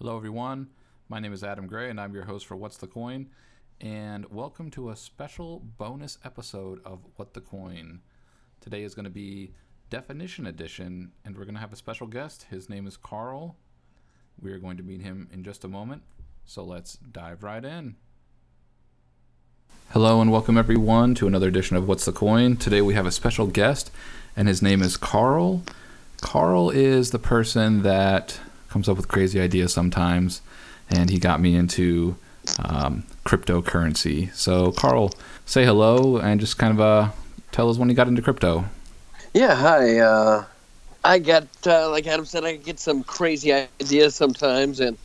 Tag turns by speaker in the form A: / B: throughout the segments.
A: Hello, everyone. My name is Adam Gray, and I'm your host for What's the Coin. And welcome to a special bonus episode of What the Coin. Today is going to be Definition Edition, and we're going to have a special guest. His name is Carl. We are going to meet him in just a moment. So let's dive right in. Hello, and welcome everyone to another edition of What's the Coin. Today we have a special guest, and his name is Carl. Carl is the person that comes up with crazy ideas sometimes, and he got me into um, cryptocurrency. So, Carl, say hello and just kind of uh, tell us when you got into crypto.
B: Yeah, hi. Uh, I got, uh, like Adam said, I get some crazy ideas sometimes, and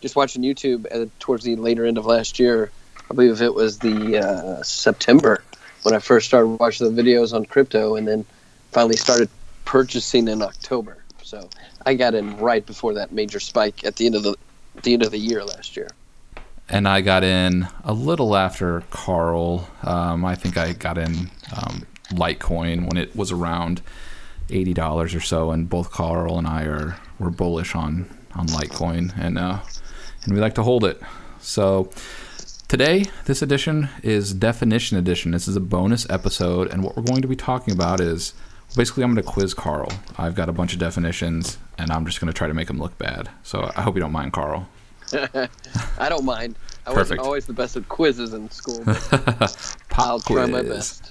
B: just watching YouTube uh, towards the later end of last year, I believe it was the uh, September when I first started watching the videos on crypto, and then finally started purchasing in October. So I got in right before that major spike at the end of the the end of the year last year.
A: And I got in a little after Carl. Um, I think I got in um, Litecoin when it was around eighty dollars or so, and both Carl and I are were bullish on on Litecoin, and uh, and we like to hold it. So today, this edition is definition edition. This is a bonus episode, and what we're going to be talking about is basically I'm going to quiz Carl. I've got a bunch of definitions, and I'm just going to try to make him look bad. So I hope you don't mind, Carl.
B: I don't mind. I
A: Perfect.
B: wasn't always the best at quizzes in school. I'll try my best.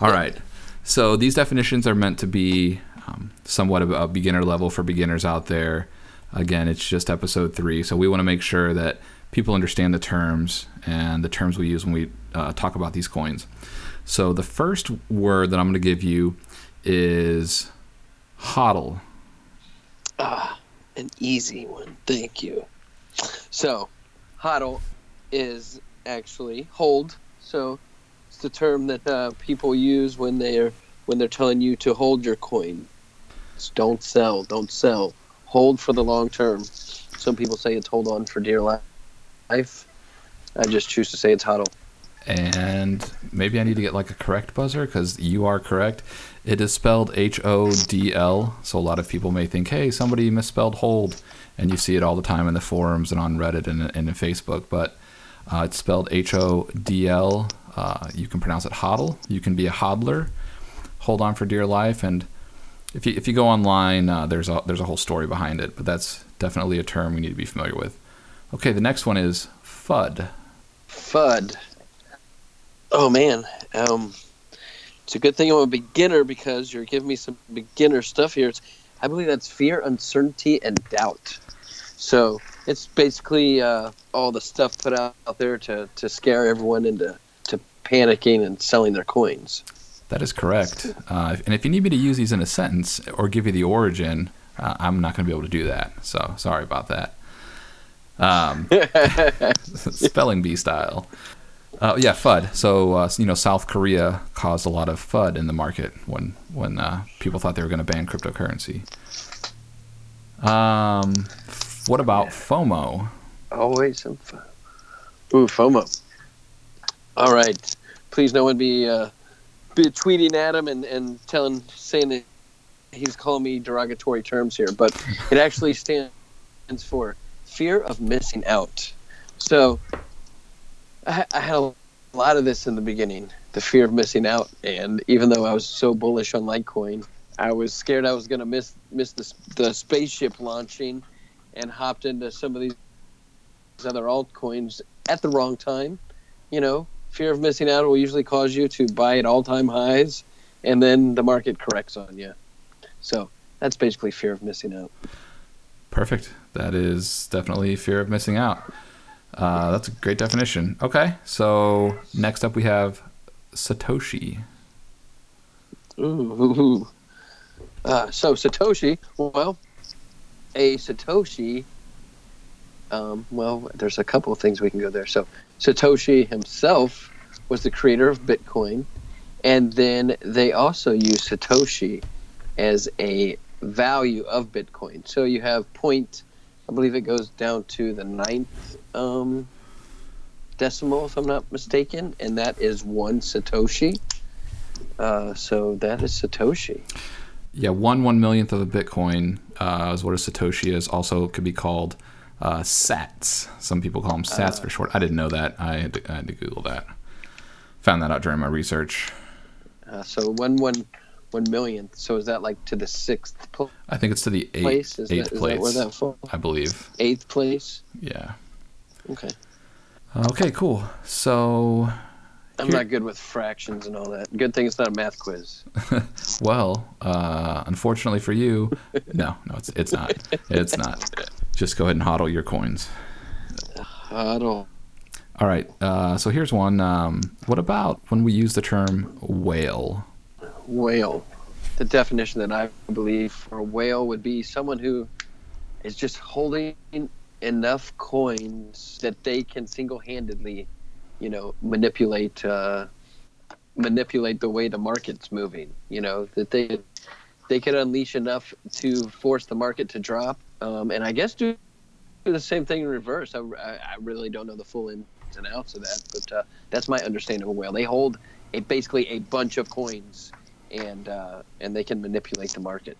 A: All right. So these definitions are meant to be um, somewhat of a beginner level for beginners out there. Again, it's just episode three, so we want to make sure that people understand the terms and the terms we use when we uh, talk about these coins. So the first word that I'm going to give you is hodl.
B: Ah, an easy one. Thank you. So, hodl is actually hold. So, it's the term that uh, people use when they're when they're telling you to hold your coin. It's don't sell, don't sell. Hold for the long term. Some people say it's hold on for dear life. I just choose to say it's hodl.
A: And maybe I need to get like a correct buzzer because you are correct. It is spelled H O D L. So a lot of people may think, hey, somebody misspelled hold. And you see it all the time in the forums and on Reddit and, and in Facebook. But uh, it's spelled H O D L. Uh, you can pronounce it hodl. You can be a hodler. Hold on for dear life. And if you, if you go online, uh, there's, a, there's a whole story behind it. But that's definitely a term we need to be familiar with. Okay, the next one is FUD.
B: FUD. Oh man, um, it's a good thing I'm a beginner because you're giving me some beginner stuff here. It's, I believe that's fear, uncertainty, and doubt. So it's basically uh, all the stuff put out, out there to, to scare everyone into to panicking and selling their coins.
A: That is correct. Uh, and if you need me to use these in a sentence or give you the origin, uh, I'm not going to be able to do that. So sorry about that. Um, spelling bee style. Uh, yeah, FUD. So uh, you know, South Korea caused a lot of FUD in the market when when uh, people thought they were going to ban cryptocurrency. Um, what about FOMO?
B: Always some fun. Ooh, FOMO. All right. Please, no one be uh, be tweeting at him and, and telling, saying that he's calling me derogatory terms here, but it actually stands for fear of missing out. So I, I had a lot of this in the beginning, the fear of missing out, and even though I was so bullish on Litecoin, I was scared I was going to miss miss the, the spaceship launching, and hopped into some of these other altcoins at the wrong time. You know, fear of missing out will usually cause you to buy at all time highs, and then the market corrects on you. So that's basically fear of missing out.
A: Perfect. That is definitely fear of missing out. Uh, that's a great definition. Okay, so next up we have Satoshi.
B: Ooh. Uh, so Satoshi, well, a Satoshi. Um, well, there's a couple of things we can go there. So Satoshi himself was the creator of Bitcoin, and then they also use Satoshi as a value of Bitcoin. So you have point, I believe it goes down to the ninth um, decimal, if I'm not mistaken, and that is one Satoshi. Uh, so that is Satoshi.
A: Yeah, one one millionth of a Bitcoin uh, is what a Satoshi is. Also, could be called uh, Sats. Some people call them Sats for short. I didn't know that. I had, to, I had to Google that. Found that out during my research.
B: Uh, so one one one millionth. So is that like to the sixth place?
A: I think it's to the eighth,
B: place? Is,
A: eighth
B: that, is
A: place.
B: that where that?
A: I believe.
B: Eighth place.
A: Yeah.
B: Okay.
A: Okay, cool. So,
B: I'm
A: Here-
B: not good with fractions and all that. Good thing it's not a math quiz.
A: well, uh, unfortunately for you, no, no, it's it's not. It's not. Just go ahead and hodl your coins.
B: Don't.
A: All right. Uh, so here's one. Um, what about when we use the term whale?
B: Whale. The definition that I believe for a whale would be someone who is just holding enough coins that they can single-handedly, you know, manipulate uh, manipulate the way the market's moving. You know that they they can unleash enough to force the market to drop, um, and I guess do the same thing in reverse. I, I, really don't know the full ins and outs of that, but uh, that's my understanding of a whale. They hold a basically a bunch of coins, and uh, and they can manipulate the market.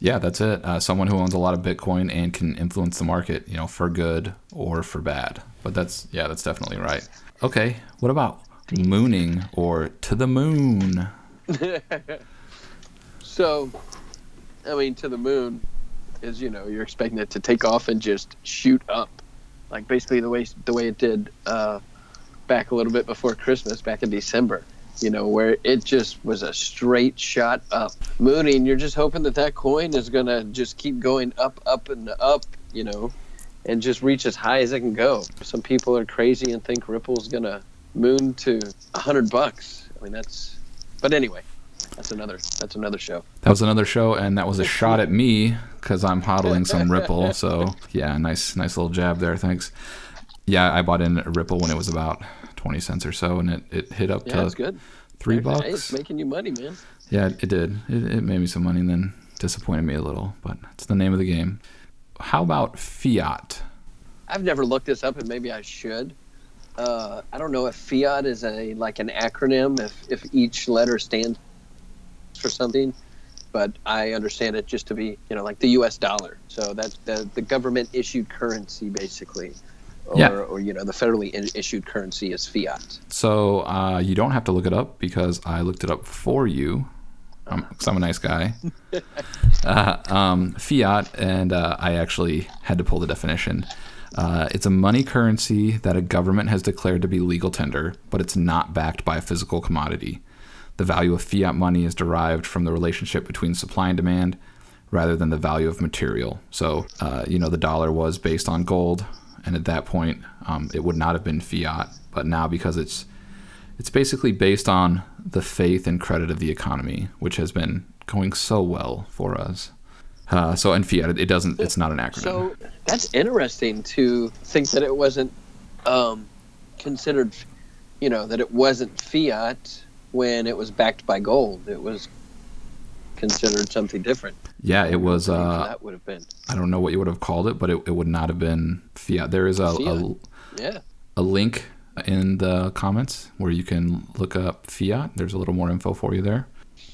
A: Yeah, that's it. Uh, someone who owns a lot of Bitcoin and can influence the market, you know, for good or for bad. But that's yeah, that's definitely right. Okay, what about mooning or to the moon?
B: So, I mean, to the moon is you know you're expecting it to take off and just shoot up, like basically the way the way it did uh, back a little bit before Christmas, back in December. You know where it just was a straight shot up. Mooning, you're just hoping that that coin is gonna just keep going up, up, and up. You know, and just reach as high as it can go. Some people are crazy and think Ripple's gonna moon to a hundred bucks. I mean that's, but anyway, that's another that's another show.
A: That was another show, and that was a shot at me because I'm hodling some Ripple. So yeah, nice, nice little jab there. Thanks. Yeah, I bought in Ripple when it was about twenty cents or so, and it, it hit up
B: Yeah,
A: to
B: that's good.
A: three
B: Hey,
A: bucks.
B: it's making you money, man.
A: Yeah, it did. It, it made me some money and then disappointed me a little, but it's the name of the game. How about fiat?
B: I've never looked this up, and maybe I should. Uh, I don't know if fiat is a like an acronym, if if each letter stands for something, but I understand it just to be you know like the U.S. dollar. So that's the the government issued currency basically, or
A: Yeah.
B: or you know the federally in- issued currency is fiat.
A: So uh, you don't have to look it up because I looked it up for you. Um, 'cause I'm a nice guy. uh, um, fiat, and uh, I actually had to pull the definition. Uh, it's a money currency that a government has declared to be legal tender, but it's not backed by a physical commodity. The value of fiat money is derived from the relationship between supply and demand rather than the value of material. So, uh, you know, the dollar was based on gold, and at that point, um, it would not have been fiat. But now, because it's it's basically based on the faith and credit of the economy, which has been going so well for us. Uh, so, in fiat, it doesn't. It's not an acronym.
B: So that's interesting to think that it wasn't um, considered, you know, that it wasn't fiat when it was backed by gold. It was considered something different.
A: yeah, it was.
B: What do you think
A: Uh,
B: that would have been.
A: I don't know what you would have called it, but it, it would not have been fiat. There is a, a,
B: Yeah.
A: a link in the comments where you can look up fiat. There's a little more info for you there.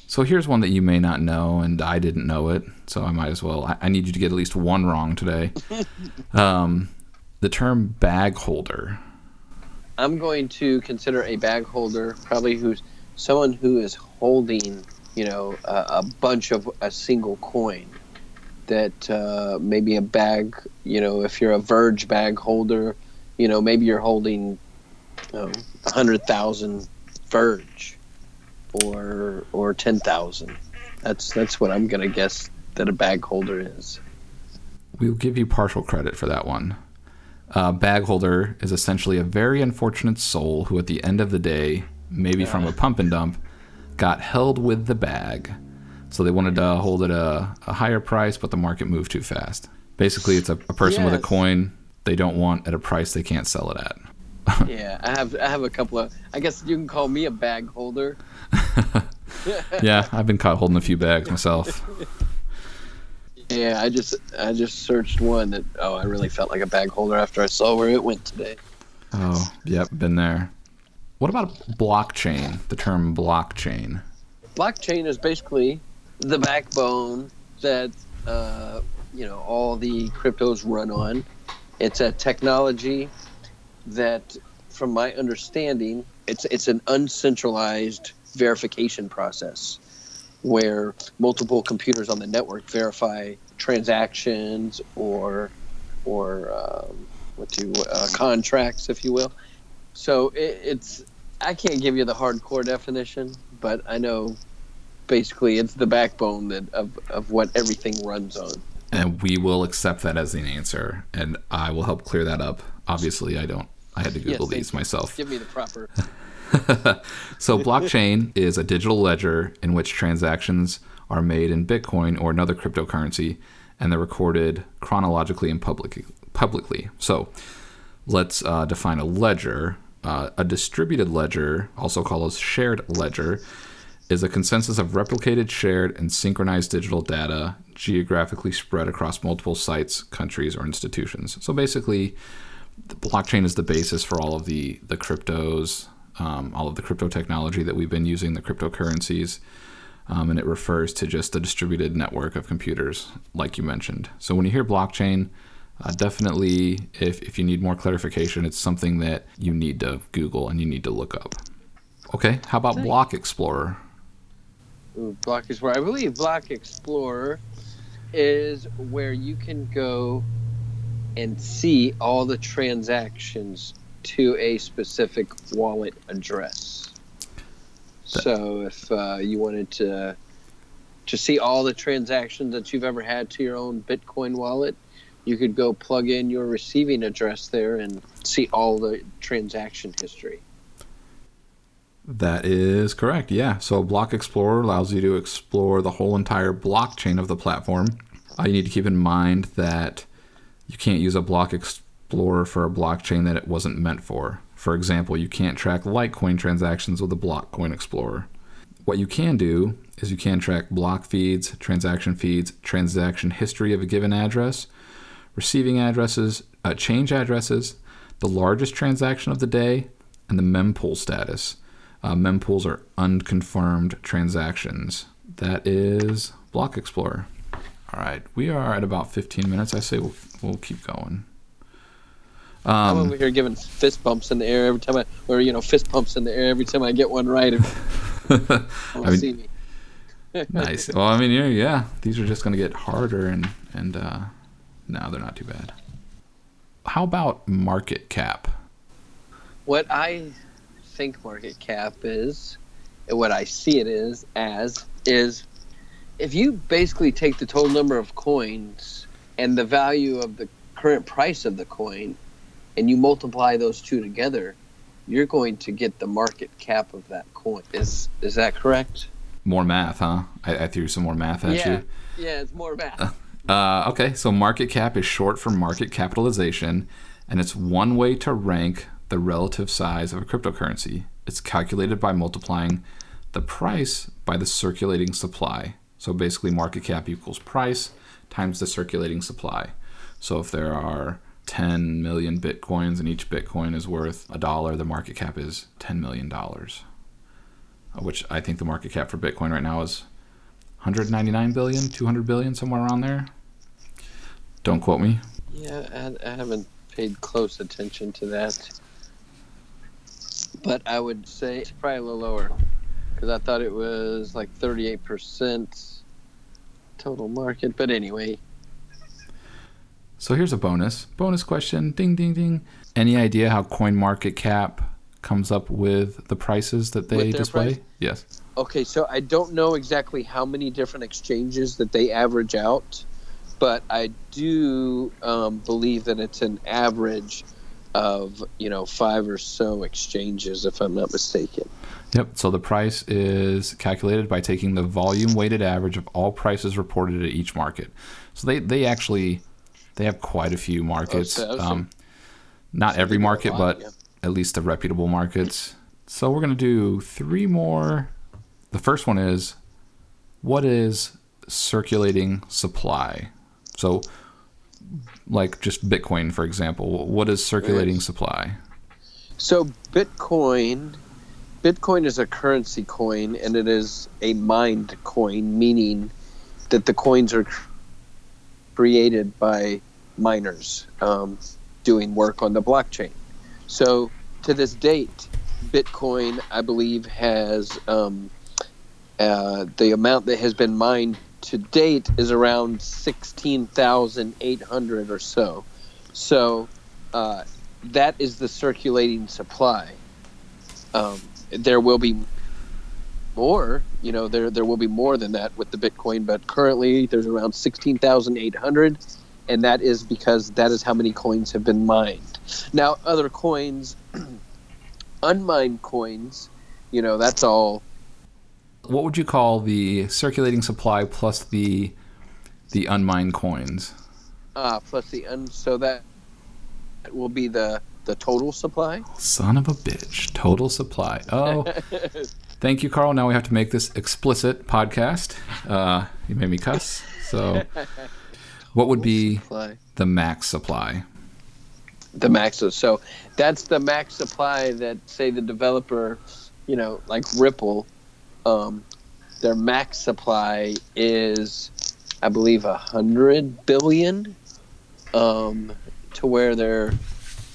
A: So here's one that you may not know, and I didn't know it, so I might as well. I, I need you to get at least one wrong today. um, the term bag holder.
B: I'm going to consider a bag holder probably who's someone who is holding, you know, a, a bunch of a single coin. That uh, maybe a bag, you know, if you're a Verge bag holder, you know, maybe you're holding um, a hundred thousand Verge, or or ten thousand. That's that's what I'm gonna guess that a bag holder is.
A: We'll give you partial credit for that one. Uh, bag holder is essentially a very unfortunate soul who, at the end of the day, maybe from a pump and dump, got held with the bag. So they wanted to hold it a, a higher price, but the market moved too fast. Basically, it's a, a person with a coin they don't want at a price they can't sell it at.
B: Yeah, I have I have a couple of. I guess you can call me a bag holder.
A: yeah, I've been caught holding a few bags myself.
B: Yeah, I just I just searched one that oh I really felt like a bag holder after I saw where it went today.
A: Oh, yep, been there. What about blockchain? The term blockchain.
B: Blockchain is basically the backbone that uh, you know all the cryptos run on. It's a technology that, from my understanding, it's it's an uncentralized verification process where multiple computers on the network verify transactions or or um, what you uh, contracts, if you will. So it, it's I can't give you the hardcore definition, but I know basically it's the backbone that of, of what everything runs on.
A: And we will accept that as an answer, and I will help clear that up. Obviously, I don't. I had to Google
B: Yes,
A: these
B: you.
A: myself.
B: Give me the proper.
A: so blockchain is a digital ledger in which transactions are made in Bitcoin or another cryptocurrency, and they're recorded chronologically and public, publicly. So let's uh, define a ledger. Uh, a distributed ledger, also called a shared ledger, is a consensus of replicated, shared, and synchronized digital data geographically spread across multiple sites, countries, or institutions. So basically, the blockchain is the basis for all of the the cryptos, um, all of the crypto technology that we've been using, the cryptocurrencies, um, and it refers to just a distributed network of computers, like you mentioned. So when you hear blockchain, uh, definitely, if if you need more clarification, it's something that you need to Google and you need to look up. Okay, how about
B: Thank-
A: Block Explorer?
B: Ooh, Block Explorer. I believe Block Explorer is where you can go and see all the transactions to a specific wallet address. So if uh, you wanted to to see all the transactions that you've ever had to your own Bitcoin wallet, you could go plug in your receiving address there and see all the transaction history.
A: That is correct. Yeah. So Block Explorer allows you to explore the whole entire blockchain of the platform. Uh, you need to keep in mind that you can't use a Block Explorer for a blockchain that it wasn't meant for. For example, you can't track Litecoin transactions with a Blockcoin Explorer. What you can do is you can track block feeds, transaction feeds, transaction history of a given address, receiving addresses, uh, change addresses, the largest transaction of the day, and the mempool status. Uh, mempools are unconfirmed transactions. That is Block Explorer. All right, we are at about 15 minutes. I say we'll, we'll keep going.
B: I'm
A: Um,
B: over here giving fist bumps in the air every time I, or you know, fist pumps in the air every time I get one right.
A: I mean-
B: see me.
A: nice. Well, I mean, yeah, yeah. These are just going to get harder, and and uh, no, they're not too bad. How about market cap?
B: What I think market cap is, and what I see it is as, is if you basically take the total number of coins and the value of the current price of the coin, and you multiply those two together, you're going to get the market cap of that coin. Is is that correct?
A: More math, huh? I, I threw some more math at
B: yeah.
A: you.
B: Yeah, it's more math.
A: Uh, okay, so market cap is short for market capitalization, and it's one way to rank the relative size of a cryptocurrency. It's calculated by multiplying the price by the circulating supply. So basically, market cap equals price times the circulating supply. So if there are 10 million bitcoins and each bitcoin is worth a dollar, the market cap is 10 million dollars. Uh, Which I think the market cap for Bitcoin right now is 199 billion, 200 billion, somewhere around there. Don't quote me.
B: Yeah, I, I haven't paid close attention to that. But I would say it's probably a little lower because I thought it was like 38% total market. But anyway,
A: So here's a bonus. Bonus question. Ding, ding, ding. Any idea how Coin Market Cap comes up with the prices that they display?
B: price?
A: Yes.
B: okay, so I don't know exactly how many different exchanges that they average out, but I do um, believe that it's an average of, you know, five or so exchanges, if I'm not mistaken.
A: Yep. So the price is calculated by taking the volume weighted average of all prices reported at each market. So they, they actually they have quite a few markets.
B: so- so-
A: um, not
B: so
A: every
B: do a
A: market,
B: lot,
A: but
B: yeah.
A: at least the reputable markets. So we're gonna do three more. The first one is what is circulating supply? So like just Bitcoin, for example, what is circulating supply?
B: So Bitcoin, Bitcoin is a currency coin, and it is a mined coin, meaning that the coins are created by miners. Um, doing work on the blockchain. So to this date, Bitcoin, I believe, has um, uh, the amount that has been mined to date is around 16,800 or so. So uh, that is the circulating supply. Um, there will be more, you know, there there will be more than that with the Bitcoin, but currently there's around 16,800 and that is because that is how many coins have been mined. Now, other coins unmined coins, you know, that's all
A: What would you call the circulating supply plus the the unmined coins?
B: uh plus the un so that will be the the total supply.
A: Son of a bitch. Total supply. Oh, thank you, Carl. Now we have to make this explicit podcast. Uh, you made me cuss. So, what would be
B: Supply.
A: the max supply?
B: the max so that's the max supply that say the developer you know like ripple um, their max supply is i believe a hundred billion um, to where their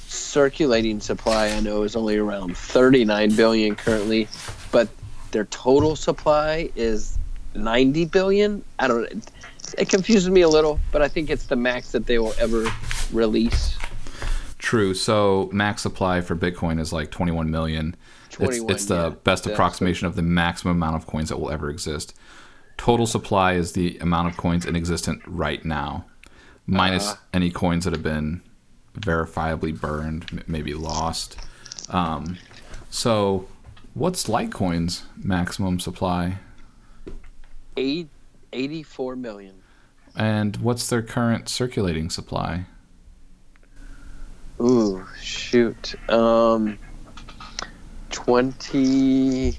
B: circulating supply i know is only around 39 billion currently but their total supply is 90 billion i don't it confuses me a little but i think it's the max that they will ever release
A: True. So max supply for Bitcoin is like 21 million. It's, it's the
B: yeah.
A: best approximation of the maximum amount of coins that will ever exist. Total supply is the amount of coins in existence right now, minus
B: Uh.
A: any coins that have been verifiably burned, m- maybe lost. Um, so, what's Litecoin's maximum supply,
B: eight, 84 million.
A: and what's their current circulating supply?
B: Ooh, shoot. Um, 20.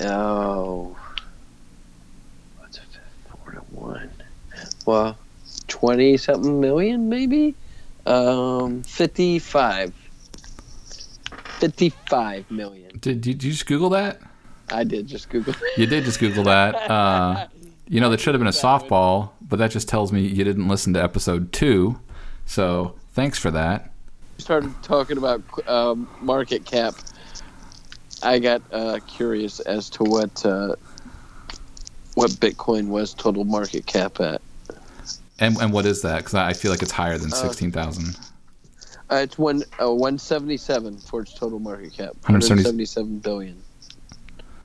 B: Oh. What's it? Four to one. Well, 20 something million, maybe? Um, 55. 55 million.
A: Did, did you just Google that?
B: I did just Google.
A: You did just Google that. Uh, you know, that should have been a softball, but that just tells me you didn't listen to episode two. So thanks for that.
B: You started talking about um, market cap, I got uh, curious as to what uh, what Bitcoin was total market cap at.
A: And, and what is that? Because I feel like it's higher
B: Uh,
A: than 16,000.
B: Uh, it's one uh, one seventy seven for its total market cap. 177 billion.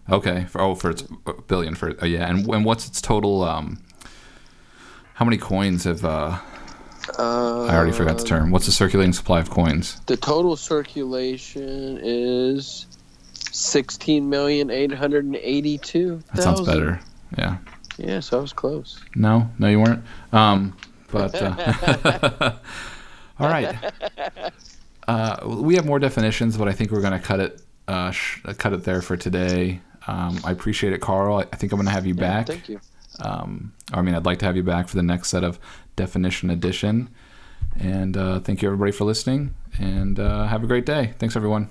A: Okay. For, oh, for its uh, billion. For oh, yeah. And, and what's its total? Um, how many coins have? Uh,
B: Uh,
A: I already forgot the term. What's the circulating supply of coins?
B: The total circulation is sixteen million eight hundred and eighty two.
A: That sounds better. Yeah.
B: Yeah, so I was close.
A: No, no, you weren't. Um, but uh, all right, uh, we have more definitions, but I think we're going to cut it uh, sh- cut it there for today. Um, I appreciate it, Carl. I I think I'm going to have you
B: Yeah,
A: back.
B: thank you.
A: Um, I mean, I'd like to have you back for the next set of definition edition. And uh, thank you, everybody, for listening. And uh, have a great day. Thanks, everyone.